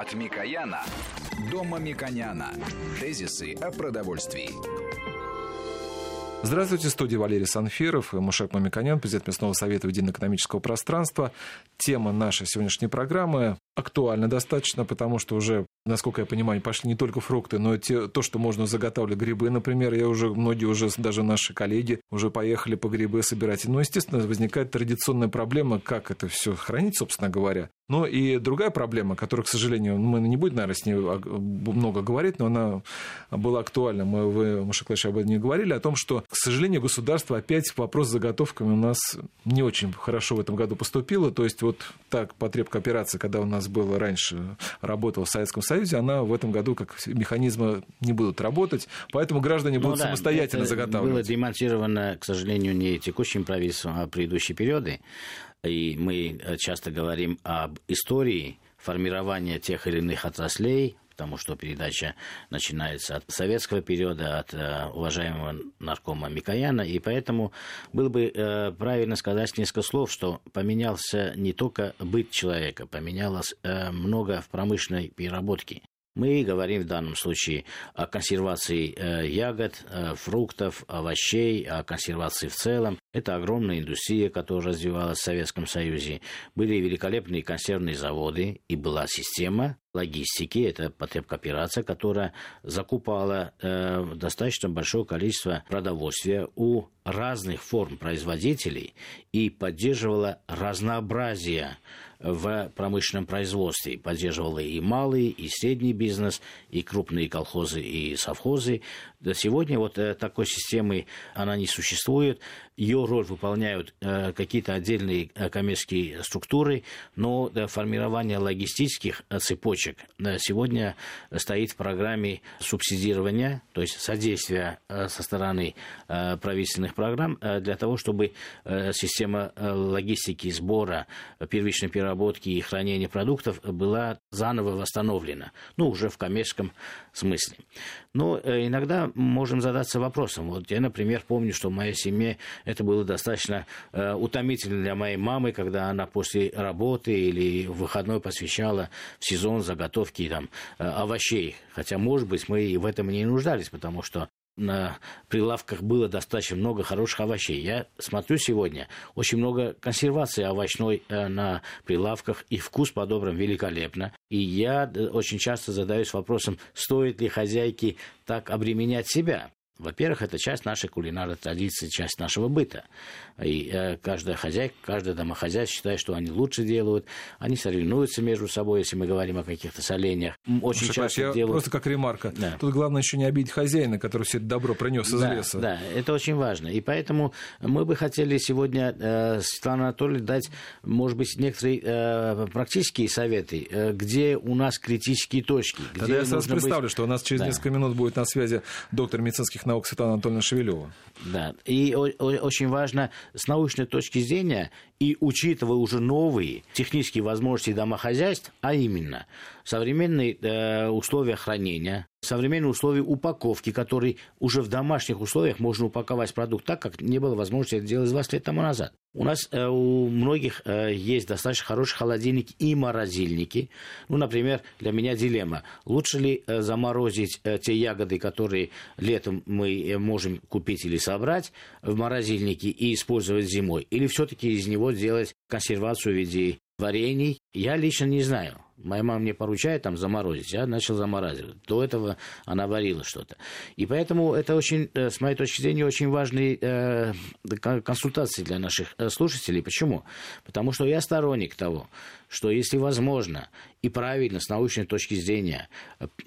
От Микояна до Мамиконяна. Тезисы о продовольствии. Здравствуйте, студия Валерий Санфиров и Мушек Мамиконян, президент Местного совета Едино-экономического пространства. Тема нашей сегодняшней программы актуальна достаточно, потому что уже, насколько я понимаю, пошли не только фрукты, но и те, то, что можно заготавливать грибы, например. Я уже, многие уже, даже наши коллеги, уже поехали по грибы собирать. Но, естественно, возникает традиционная проблема, как это все хранить, собственно говоря. Но и другая проблема, которая, к сожалению, мы не будем, наверное, с ней много говорить, но она была актуальна. Мы, вы, Маша Клэш, об этом не говорили, о том, что, к сожалению, государство опять вопрос с заготовками у нас не очень хорошо в этом году поступило. То есть вот так потребка операции, когда у нас было раньше, работала в Советском Союзе, она в этом году как механизмы не будут работать, поэтому граждане ну, будут да, самостоятельно заготавливать. Было демонтировано, к сожалению, не текущим правительством, а предыдущие периоды и мы э, часто говорим об истории формирования тех или иных отраслей, потому что передача начинается от советского периода, от э, уважаемого наркома Микояна, и поэтому было бы э, правильно сказать несколько слов, что поменялся не только быт человека, поменялось э, много в промышленной переработке. Мы говорим в данном случае о консервации э, ягод, э, фруктов, овощей, о консервации в целом. Это огромная индустрия, которая развивалась в Советском Союзе. Были великолепные консервные заводы, и была система логистики, это потребкооперация, которая закупала э, достаточно большое количество продовольствия у разных форм производителей и поддерживала разнообразие в промышленном производстве. Поддерживала и малый, и средний бизнес, и крупные колхозы, и совхозы. Сегодня вот э, такой системы она не существует. Ее роль выполняют э, какие-то отдельные э, коммерческие структуры, но формирование логистических цепочек сегодня стоит в программе субсидирования, то есть содействия со стороны правительственных программ для того, чтобы система логистики, сбора, первичной переработки и хранения продуктов была заново восстановлена, ну, уже в коммерческом смысле. Но иногда можем задаться вопросом. Вот я, например, помню, что в моей семье это было достаточно э, утомительно для моей мамы, когда она после работы или выходной посвящала в сезон заготовки там, э, овощей. Хотя, может быть, мы в этом и не нуждались, потому что на прилавках было достаточно много хороших овощей. Я смотрю сегодня, очень много консервации овощной э, на прилавках, и вкус подобран великолепно. И я э, очень часто задаюсь вопросом, стоит ли хозяйке так обременять себя. Во-первых, это часть нашей кулинарной традиции, часть нашего быта. И э, каждая хозяйка, каждая домохозяйка считает, что они лучше делают. Они соревнуются между собой, если мы говорим о каких-то соленьях. Очень Слушай, часто я делают... Просто как ремарка. Да. Тут главное еще не обидеть хозяина, который все это добро принес из да, леса. Да, это очень важно. И поэтому мы бы хотели сегодня, э, Светлана Анатольевна, дать, может быть, некоторые э, практические советы, э, где у нас критические точки. Тогда я сразу представлю, быть... что у нас через да. несколько минут будет на связи доктор медицинских наук Светлана Анатольевна Шевелева. Да, и очень важно с научной точки зрения и учитывая уже новые технические возможности домохозяйств, а именно современные э, условия хранения, современные условия упаковки, которые уже в домашних условиях можно упаковать продукт так, как не было возможности это делать 20 лет тому назад. У нас э, у многих э, есть достаточно хорошие холодильники и морозильники. Ну, например, для меня дилемма. Лучше ли э, заморозить э, те ягоды, которые летом мы э, можем купить или собрать в морозильнике и использовать зимой? Или все-таки из него делать консервацию в виде варений? Я лично не знаю. Моя мама мне поручает там заморозить, я начал замораживать. До этого она варила что-то. И поэтому это очень, э, с моей точки зрения, очень важные э, консультации для наших э, слушателей. Почему? Потому что я сторонник того, что если возможно и правильно с научной точки зрения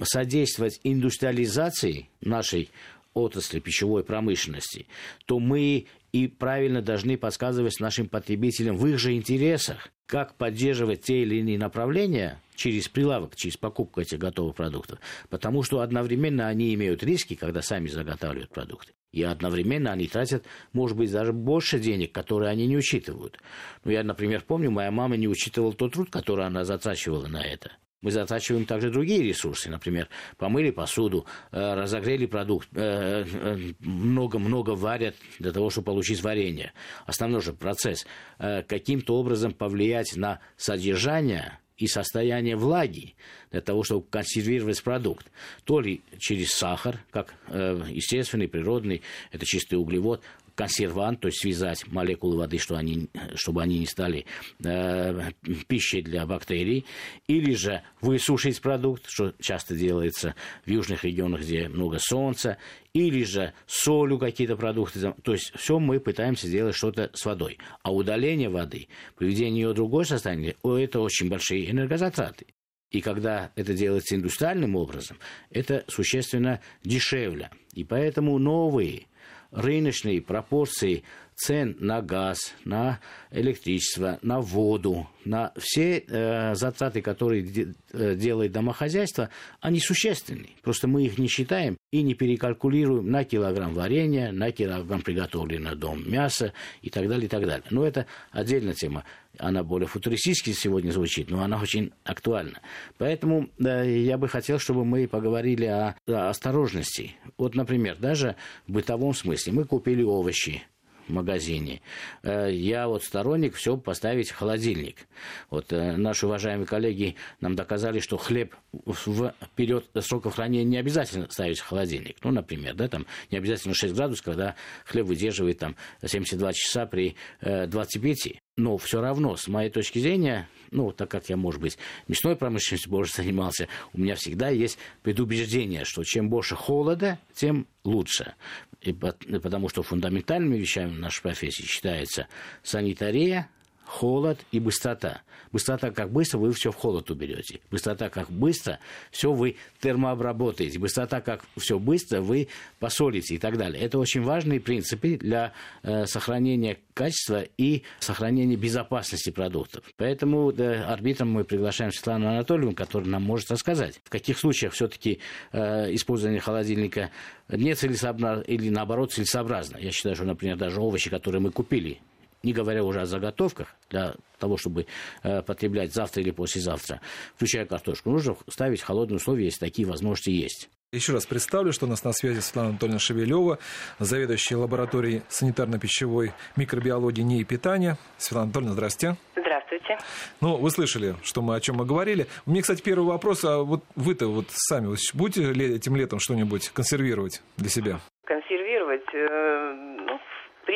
содействовать индустриализации нашей отрасли пищевой промышленности, то мы и правильно должны подсказывать нашим потребителям в их же интересах, как поддерживать те или иные направления через прилавок, через покупку этих готовых продуктов. Потому что одновременно они имеют риски, когда сами заготавливают продукты. И одновременно они тратят, может быть, даже больше денег, которые они не учитывают. Ну, я, например, помню, моя мама не учитывала тот труд, который она затрачивала на это. Мы затрачиваем также другие ресурсы, например, помыли посуду, э, разогрели продукт, э, э, много-много варят для того, чтобы получить варенье. Основной же процесс каким-то образом повлиять на содержание и состояние влаги для того, чтобы консервировать продукт. То ли через сахар, как естественный, природный, это чистый углевод, консервант, то есть связать молекулы воды, что они, чтобы они не стали э, пищей для бактерий, или же высушить продукт, что часто делается в южных регионах, где много солнца, или же солью какие-то продукты. То есть все мы пытаемся сделать что-то с водой. А удаление воды, приведение ее в другое состояние, это очень большие энергозатраты. И когда это делается индустриальным образом, это существенно дешевле. И поэтому новые рыночные пропорции цен на газ, на электричество, на воду, на все э, затраты, которые де, э, делает домохозяйство, они существенны. Просто мы их не считаем и не перекалькулируем на килограмм варенья, на килограмм приготовленного дом мяса и так далее, и так далее. Но это отдельная тема. Она более футуристически сегодня звучит, но она очень актуальна. Поэтому э, я бы хотел, чтобы мы поговорили о, о осторожности. Вот, например, даже в бытовом смысле мы купили овощи, магазине. Э, я вот сторонник все поставить в холодильник. Вот э, наши уважаемые коллеги нам доказали, что хлеб в период срока хранения не обязательно ставить в холодильник. Ну, например, да, там не обязательно 6 градусов, когда хлеб выдерживает там 72 часа при 25. Э, Но все равно, с моей точки зрения, ну, так как я, может быть, мясной промышленностью больше занимался, у меня всегда есть предубеждение, что чем больше холода, тем лучше и потому что фундаментальными вещами нашей профессии считается санитария, холод и быстрота. Быстрота, как быстро вы все в холод уберете. Быстрота, как быстро все вы термообработаете. Быстрота, как все быстро вы посолите и так далее. Это очень важные принципы для э, сохранения качества и сохранения безопасности продуктов. Поэтому да, арбитром мы приглашаем Светлану Анатольевну, которая нам может рассказать, в каких случаях все-таки э, использование холодильника нецелесообразно или наоборот целесообразно. Я считаю, что, например, даже овощи, которые мы купили не говоря уже о заготовках для того, чтобы э, потреблять завтра или послезавтра, включая картошку, нужно ставить в холодные условия, если такие возможности есть. Еще раз представлю, что у нас на связи Светлана Анатольевна Шевелева, заведующая лабораторией санитарно-пищевой микробиологии НИИ питания. Светлана Анатольевна, здрасте. Здравствуйте. Ну, вы слышали, что мы, о чем мы говорили. У меня, кстати, первый вопрос. А вот вы-то вот сами вот будете этим летом что-нибудь консервировать для себя? Консервировать?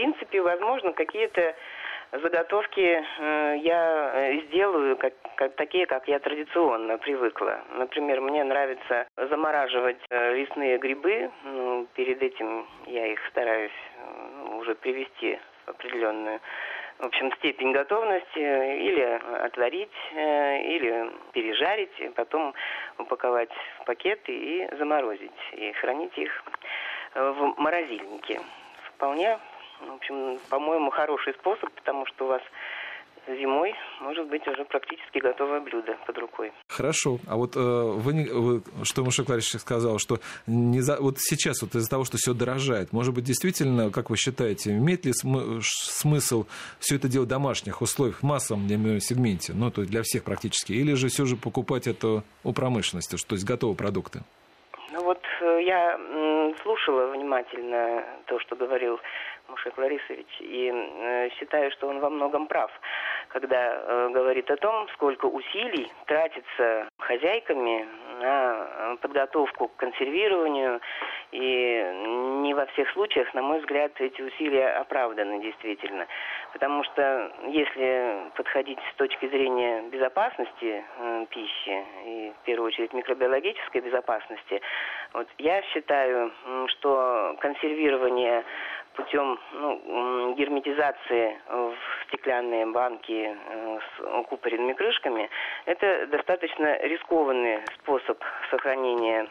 Э, принципе, возможно, какие-то заготовки э, я э, сделаю как, как, такие, как я традиционно привыкла. Например, мне нравится замораживать э, лесные грибы. Ну, перед этим я их стараюсь ну, уже привести в определенную в общем, степень готовности или отварить, или пережарить, потом упаковать в пакеты и заморозить, и хранить их в морозильнике. Вполне в общем, по-моему, хороший способ, потому что у вас зимой может быть уже практически готовое блюдо под рукой. Хорошо. А вот э, вы, вы, что Мушек Ларич сказал, что не за, вот сейчас вот из-за того, что все дорожает, может быть, действительно, как вы считаете, имеет ли см, смысл все это делать в домашних условиях, в массовом сегменте, ну, то есть для всех практически, или же все же покупать это у промышленности, то есть готовые продукты? Ну вот э, я слушала внимательно то, что говорил Мушек Ларисович, и э, считаю, что он во многом прав, когда э, говорит о том, сколько усилий тратится хозяйками на э, подготовку к консервированию, и не во всех случаях, на мой взгляд, эти усилия оправданы действительно. Потому что если подходить с точки зрения безопасности э, пищи, и в первую очередь микробиологической безопасности, вот я считаю, что консервирование путем ну, герметизации в стеклянные банки э, с укупоренными крышками, это достаточно рискованный способ сохранения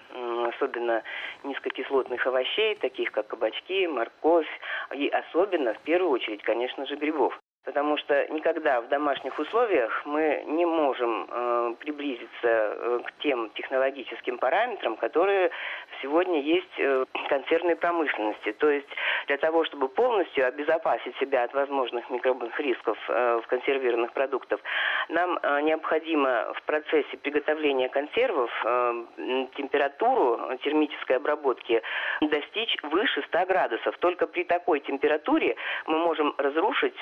особенно низкокислотных овощей, таких как кабачки, морковь, и особенно, в первую очередь, конечно же, грибов. Потому что никогда в домашних условиях мы не можем э, приблизиться э, к тем технологическим параметрам, которые сегодня есть э, в консервной промышленности. То есть Для того, чтобы полностью обезопасить себя от возможных микробных рисков в консервированных продуктов, нам необходимо в процессе приготовления консервов температуру термической обработки достичь выше 100 градусов. Только при такой температуре мы можем разрушить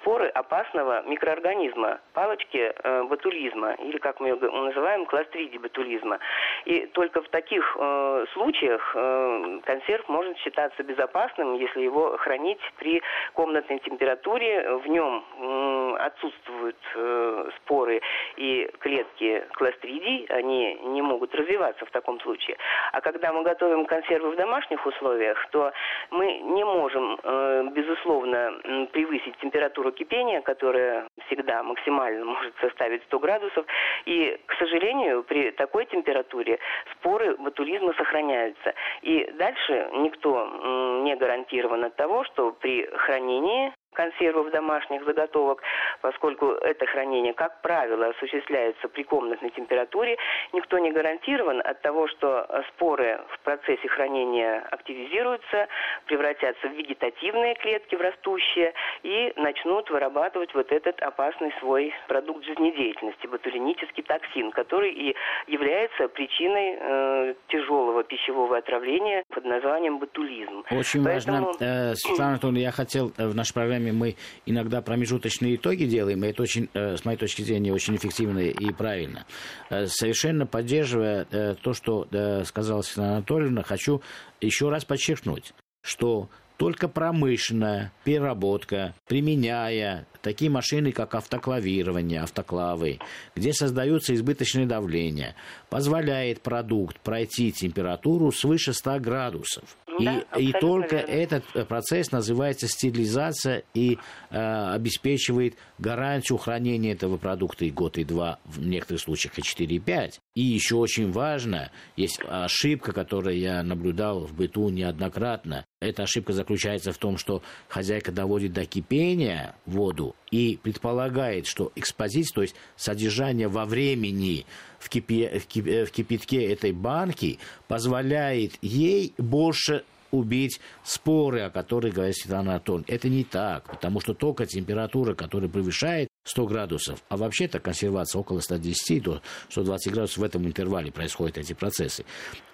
споры опасного микроорганизма, палочки ботулизма, или как мы его называем, кластридий ботулизма. И только в таких э, случаях э, консерв может считаться безопасным, если его хранить при комнатной температуре. В нем э, отсутствуют э, споры и клетки кластридий, они не могут развиваться в таком случае. А когда мы готовим консервы в домашних условиях, то мы не можем, э, безусловно, превысить температуру кипения, которая всегда максимально может составить 100 градусов. И, к сожалению, при такой температуре споры ботулизма сохраняются. И дальше никто не гарантирован от того, что при хранении консервов домашних заготовок, поскольку это хранение, как правило, осуществляется при комнатной температуре, никто не гарантирован от того, что споры в процессе хранения активизируются, превратятся в вегетативные клетки, в растущие, и начнут вырабатывать вот этот опасный свой продукт жизнедеятельности, ботулинический токсин, который и является причиной э, тяжелого пищевого отравления под названием ботулизм. Очень Поэтому... важно, э, Светлана Анатольевна, я хотел э, в нашей программе программе мы иногда промежуточные итоги делаем, и это очень, э, с моей точки зрения, очень эффективно и правильно. Э, совершенно поддерживая э, то, что сказала Светлана Анатольевна, хочу еще раз подчеркнуть, что только промышленная переработка, применяя такие машины, как автоклавирование, автоклавы, где создается избыточное давление, позволяет продукт пройти температуру свыше 100 градусов. Да, и, и только верно. этот э, процесс называется стерилизация и э, обеспечивает гарантию хранения этого продукта и год, и два, в некоторых случаях и 4, и 5. И еще очень важно, есть ошибка, которую я наблюдал в быту неоднократно. Эта ошибка заключается в том, что хозяйка доводит до кипения воду и предполагает, что экспозиция, то есть содержание во времени в, кипе, в, кипе, в кипятке этой банки позволяет ей больше убить споры, о которых говорит Светлана Анатольевна. Это не так, потому что только температура, которая превышает 100 градусов, а вообще-то консервация около 110 до 120 градусов в этом интервале происходят эти процессы.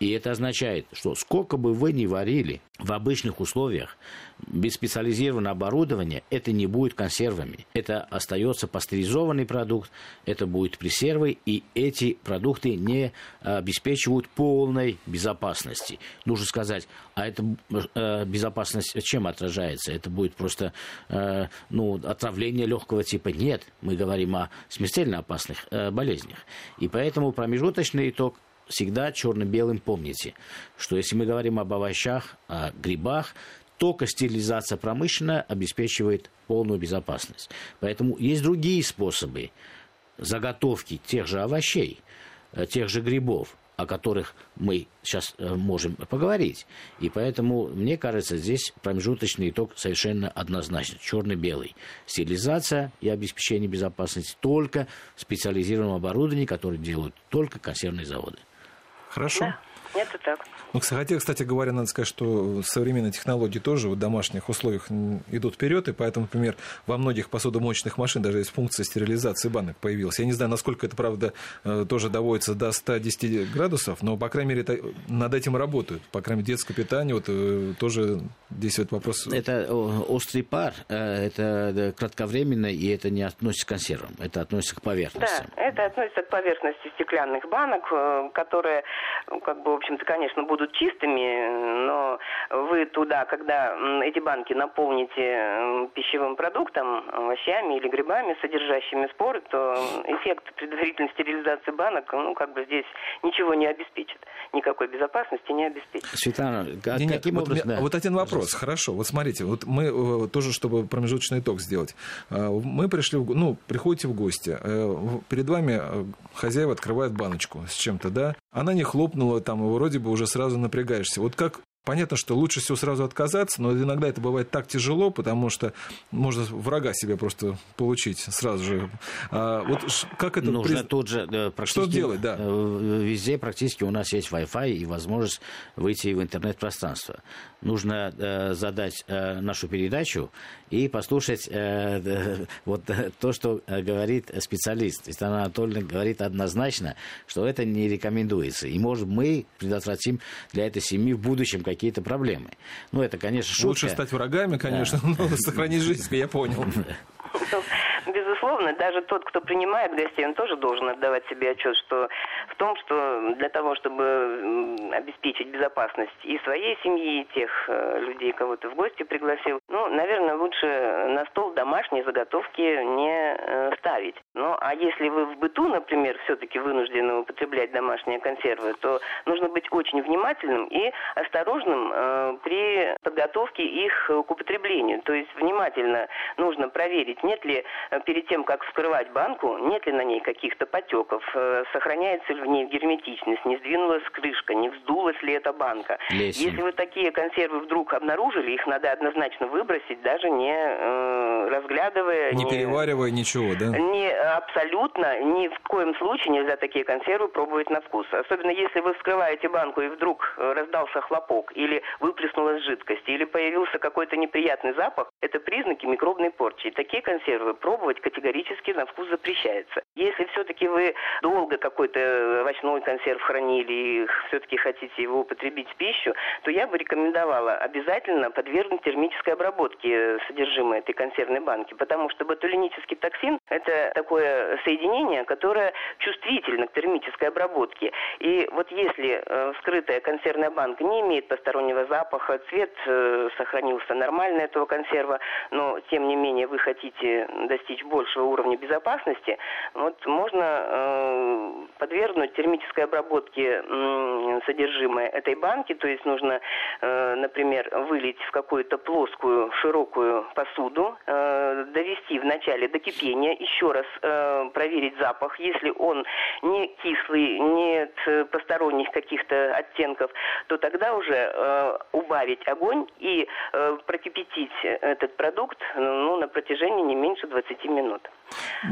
И это означает, что сколько бы вы ни варили в обычных условиях, без специализированного оборудования, это не будет консервами. Это остается пастеризованный продукт, это будет пресервы, и эти продукты не обеспечивают полной безопасности. Нужно сказать, а эта э, безопасность чем отражается? Это будет просто э, ну, отравление легкого типа? Нет, мы говорим о смертельно опасных э, болезнях. И поэтому промежуточный итог всегда черно-белым помните, что если мы говорим об овощах, о грибах, только стерилизация промышленная обеспечивает полную безопасность. Поэтому есть другие способы заготовки тех же овощей, э, тех же грибов, о которых мы сейчас э, можем поговорить. И поэтому, мне кажется, здесь промежуточный итог совершенно однозначно. Черно-белый. Стерилизация и обеспечение безопасности только в специализированном оборудовании, которое делают только консервные заводы. Хорошо. Да. Это так. Ну, хотя, кстати говоря, надо сказать, что современные технологии тоже в домашних условиях идут вперед, и поэтому, например, во многих посудомоечных машин даже есть функция стерилизации банок появилась. Я не знаю, насколько это, правда, э, тоже доводится до 110 градусов, но, по крайней мере, это, над этим работают. По крайней мере, детское питание, вот э, тоже здесь вот вопрос... Это острый пар, э, это кратковременно, и это не относится к консервам, это относится к поверхности. Да, это относится к поверхности стеклянных банок, которые, ну, как бы, в общем-то, конечно, будут чистыми, но вы туда, когда эти банки наполните пищевым продуктом, овощами или грибами, содержащими споры, то эффект предварительной стерилизации банок, ну, как бы здесь ничего не обеспечит. Никакой безопасности не обеспечит. Светлана, как, нет, каким вот, образом? Да. Вот один вопрос. Пожалуйста. Хорошо. Вот смотрите, вот мы э, тоже, чтобы промежуточный итог сделать. Э, мы пришли, в, ну, приходите в гости. Э, перед вами хозяева открывают баночку с чем-то, да? Она не хлопнула, там, вроде бы уже сразу напрягаешься. Вот как Понятно, что лучше всего сразу отказаться, но иногда это бывает так тяжело, потому что можно врага себе просто получить сразу же. А вот как это... Нужно при... тут же практически... Что делать, да? Э, везде практически у нас есть Wi-Fi и возможность выйти в интернет-пространство. Нужно э, задать э, нашу передачу и послушать э, вот то, что говорит специалист. Истана Анатольевна говорит однозначно, что это не рекомендуется. И, может, мы предотвратим для этой семьи в будущем какие-то проблемы. Ну, это, конечно, шутка. Лучше стать врагами, конечно, да. но сохранить жизнь, я понял. Безусловно, даже тот, кто принимает гостей, он тоже должен отдавать себе отчет, что в том, что для того, чтобы обеспечить безопасность и своей семьи, и тех э, людей, кого ты в гости пригласил, ну, наверное, лучше на стол домашние заготовки не э, ставить. Ну, а если вы в быту, например, все-таки вынуждены употреблять домашние консервы, то нужно быть очень внимательным и осторожным э, при подготовке их к употреблению. То есть внимательно нужно проверить, нет ли перед тем, как вскрывать банку, нет ли на ней каких-то потеков, э, сохраняется ли в ней герметичность, не сдвинулась крышка, не вздулась ли эта банка. Лесень. Если вы такие консервы вдруг обнаружили, их надо однозначно выбросить, даже не э, разглядывая. Не, не переваривая ничего, да? Не, абсолютно, ни в коем случае нельзя такие консервы пробовать на вкус. Особенно если вы вскрываете банку и вдруг э, раздался хлопок, или выплеснулась жидкость, или появился какой-то неприятный запах, это признаки микробной порчи. И такие консервы пробовать категорически на вкус запрещается. Если все-таки вы долго какой-то овощной консерв хранили и все-таки хотите его употребить в пищу, то я бы рекомендовала обязательно подвергнуть термической обработке содержимое этой консервной банки, потому что ботулинический токсин – это такое соединение, которое чувствительно к термической обработке. И вот если э, вскрытая консервная банка не имеет постороннего запаха, цвет э, сохранился нормальный этого консерва, но тем не менее вы хотите достичь большего уровня безопасности, вот можно э, подвергнуть термической обработке э, содержимое этой банки, то есть нужно, э, например, вылить в какую-то плоскую, широкую посуду, э, довести вначале до кипения, еще раз э, проверить запах, если он не кислый, нет посторонних каких-то оттенков, то тогда уже э, убавить огонь и э, прокипятить этот продукт ну, на протяжении не меньше 20 минут минут.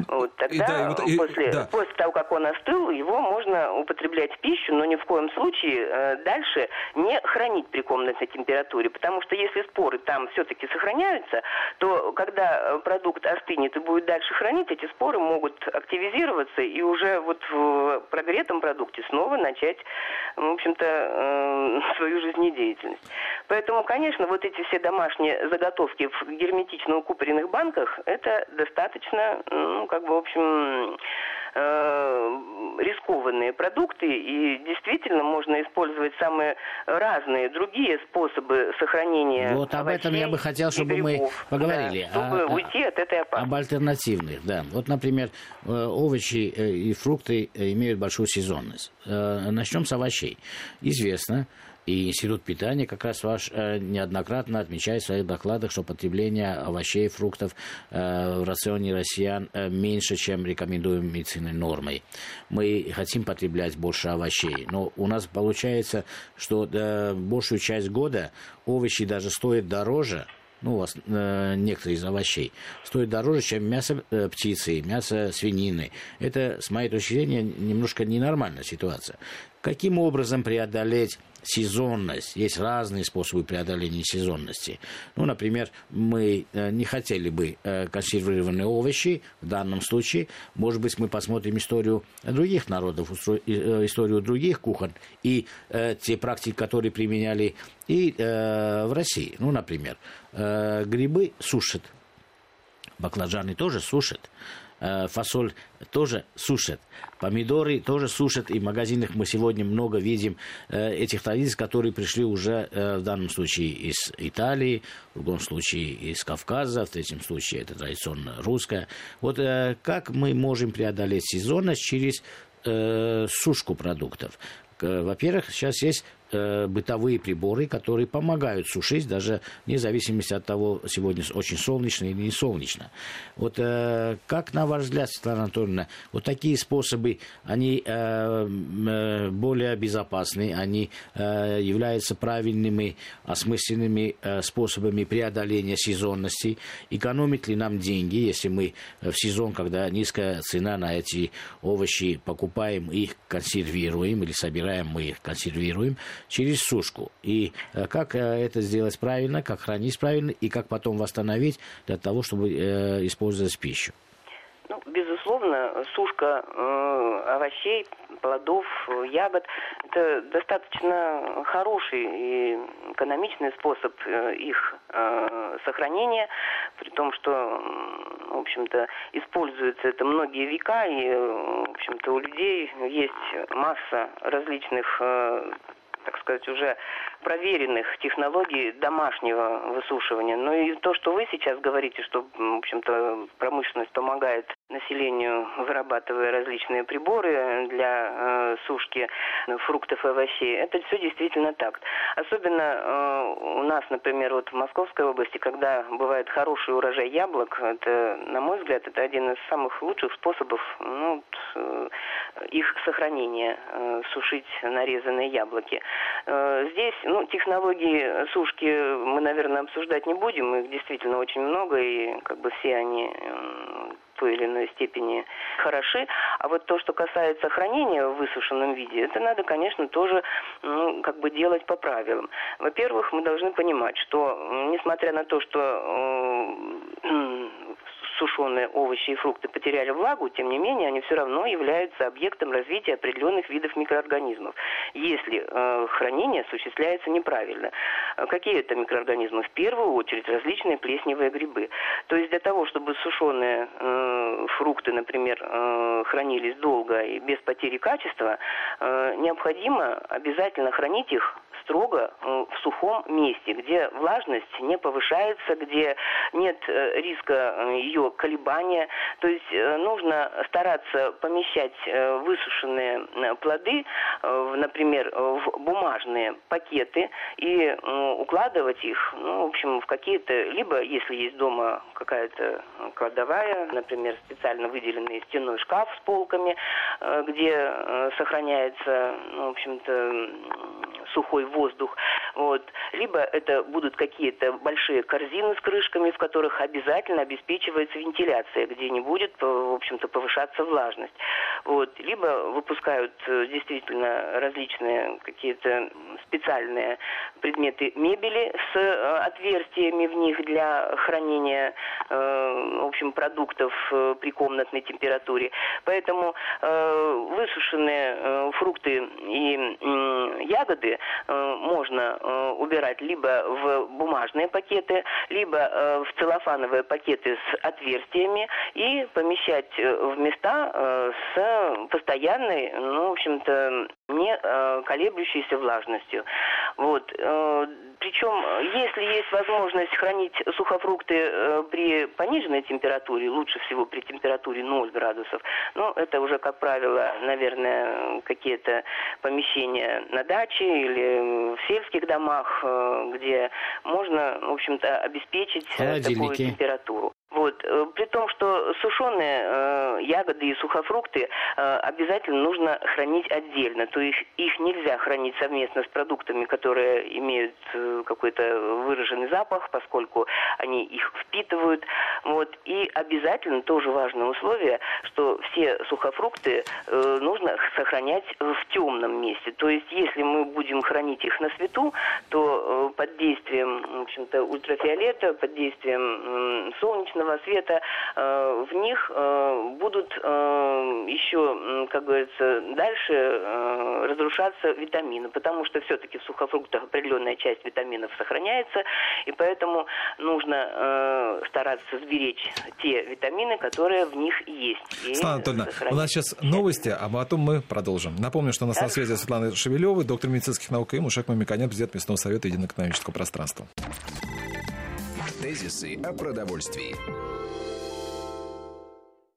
Вот, тогда, и, да, и вот, и, после, да. после того, как он остыл, его можно употреблять в пищу, но ни в коем случае э, дальше не хранить при комнатной температуре, потому что если споры там все-таки сохраняются, то когда продукт остынет и будет дальше хранить, эти споры могут активизироваться и уже вот в прогретом продукте снова начать, в общем-то, э, свою жизнедеятельность. Поэтому, конечно, вот эти все домашние заготовки в герметично укупоренных банках, это достаточно, ну, как бы, в общем, э, рискованные продукты, и действительно можно использовать самые разные другие способы сохранения Вот об этом я бы хотел, чтобы мы поговорили. Да, чтобы о, уйти от этой опасности. Об альтернативных, да. Вот, например, э, овощи э, и фрукты имеют большую сезонность. Начнем с овощей. Известно, и Институт питания как раз ваш э, неоднократно отмечает в своих докладах, что потребление овощей и фруктов э, в рационе россиян э, меньше, чем рекомендуемой медицинной нормой. Мы хотим потреблять больше овощей, но у нас получается, что большую часть года овощи даже стоят дороже, ну, у вас э, некоторые из овощей, стоят дороже, чем мясо э, птицы, мясо свинины. Это, с моей точки зрения, немножко ненормальная ситуация. Каким образом преодолеть сезонность. Есть разные способы преодоления сезонности. Ну, например, мы э, не хотели бы э, консервированные овощи. В данном случае, может быть, мы посмотрим историю других народов, э, историю других кухонь и те практики, которые применяли и в России. Ну, например, грибы сушат, баклажаны тоже сушат. Э, фасоль тоже сушат. Помидоры тоже сушат, и в магазинах мы сегодня много видим э, этих традиций, которые пришли уже э, в данном случае из Италии, в другом случае из Кавказа, в третьем случае это традиционно русское. Вот как мы можем преодолеть сезонность через сушку продуктов? Во-первых, сейчас есть э, бытовые приборы, которые помогают сушить, даже вне зависимости от того, сегодня очень солнечно или не солнечно. Вот э, как, на ваш взгляд, Светлана Анатольевна, вот такие способы, они э, э, более безопасны, они э, являются правильными, осмысленными э, способами преодоления сезонности, экономит ли нам деньги, если мы в сезон, когда низкая цена на эти овощи, покупаем их, консервируем или собираем мы их, консервируем через сушку. И э, как э, это сделать правильно, как хранить правильно и как потом восстановить для того, чтобы э, использовать пищу. Ну, безусловно, сушка овощей, плодов, ягод – это достаточно хороший и экономичный способ их сохранения, при том, что, в общем-то, используется это многие века, и, в общем-то, у людей есть масса различных так сказать, уже проверенных технологий домашнего высушивания. Но и то, что вы сейчас говорите, что, в общем-то, промышленность помогает населению, вырабатывая различные приборы для э, сушки фруктов и овощей, это все действительно так. Особенно э, у нас, например, вот в Московской области, когда бывает хороший урожай яблок, это, на мой взгляд, это один из самых лучших способов ну, э, их сохранения, э, сушить нарезанные яблоки. Э, здесь ну, технологии сушки мы, наверное, обсуждать не будем. Их действительно очень много, и как бы все они той или иной степени хороши. А вот то, что касается хранения в высушенном виде, это надо, конечно, тоже ну, как бы делать по правилам. Во-первых, мы должны понимать, что несмотря на то, что э, сушеные овощи и фрукты потеряли влагу, тем не менее они все равно являются объектом развития определенных видов микроорганизмов, если э, хранение осуществляется неправильно. Э, какие это микроорганизмы? В первую очередь различные плесневые грибы. То есть для того, чтобы сушеные э, фрукты, например, э, хранились долго и без потери качества, э, необходимо обязательно хранить их строго э, в сухом месте, где влажность не повышается, где нет э, риска э, ее колебания. То есть нужно стараться помещать высушенные плоды, например, в бумажные пакеты и укладывать их, ну, в общем, в какие-то, либо, если есть дома какая-то кладовая, например, специально выделенный стенной шкаф с полками, где сохраняется, ну, в общем-то, сухой воздух. Вот. Либо это будут какие-то большие корзины с крышками, в которых обязательно обеспечивается вентиляция, где не будет, в общем-то, повышаться влажность. Вот. Либо выпускают э, действительно различные какие-то специальные предметы мебели с э, отверстиями в них для хранения, э, в общем, продуктов при комнатной температуре. Поэтому высушенные фрукты и ягоды Э, можно э, убирать либо в бумажные пакеты, либо э, в целлофановые пакеты с отверстиями и помещать в места с постоянной, ну, в общем-то, не колеблющейся влажностью. Вот. Причем, если есть возможность хранить сухофрукты э, при пониженной температуре, лучше всего при температуре 0 градусов, ну, это уже, как правило, наверное, какие-то помещения на даче или в сельских домах, э, где можно, в общем-то, обеспечить такую температуру. Вот. Э, при том, что сушеные э, ягоды и сухофрукты э, обязательно нужно хранить отдельно. То есть их нельзя хранить совместно с продуктами, которые имеют э, какой-то выраженный запах, поскольку они их впитывают. Вот. И обязательно тоже важное условие, что все сухофрукты э, нужно сохранять в темном месте. То есть если мы будем хранить их на свету, то э, под действием в общем-то, ультрафиолета, под действием э, солнечного солнечного света, э, в них э, будут э, еще, как говорится, дальше разрушаться витамины, потому что все-таки в сухофруктах определенная часть витаминов сохраняется, и поэтому нужно стараться сберечь те витамины, которые в них есть. Светлана Анатольевна, у нас сейчас новости, а потом мы продолжим. Напомню, что у нас Хорошо. на связи Светлана Шевелева, доктор медицинских наук и Мушек Мамиканян, президент Местного совета Единоэкономического пространства. Тезисы о продовольствии.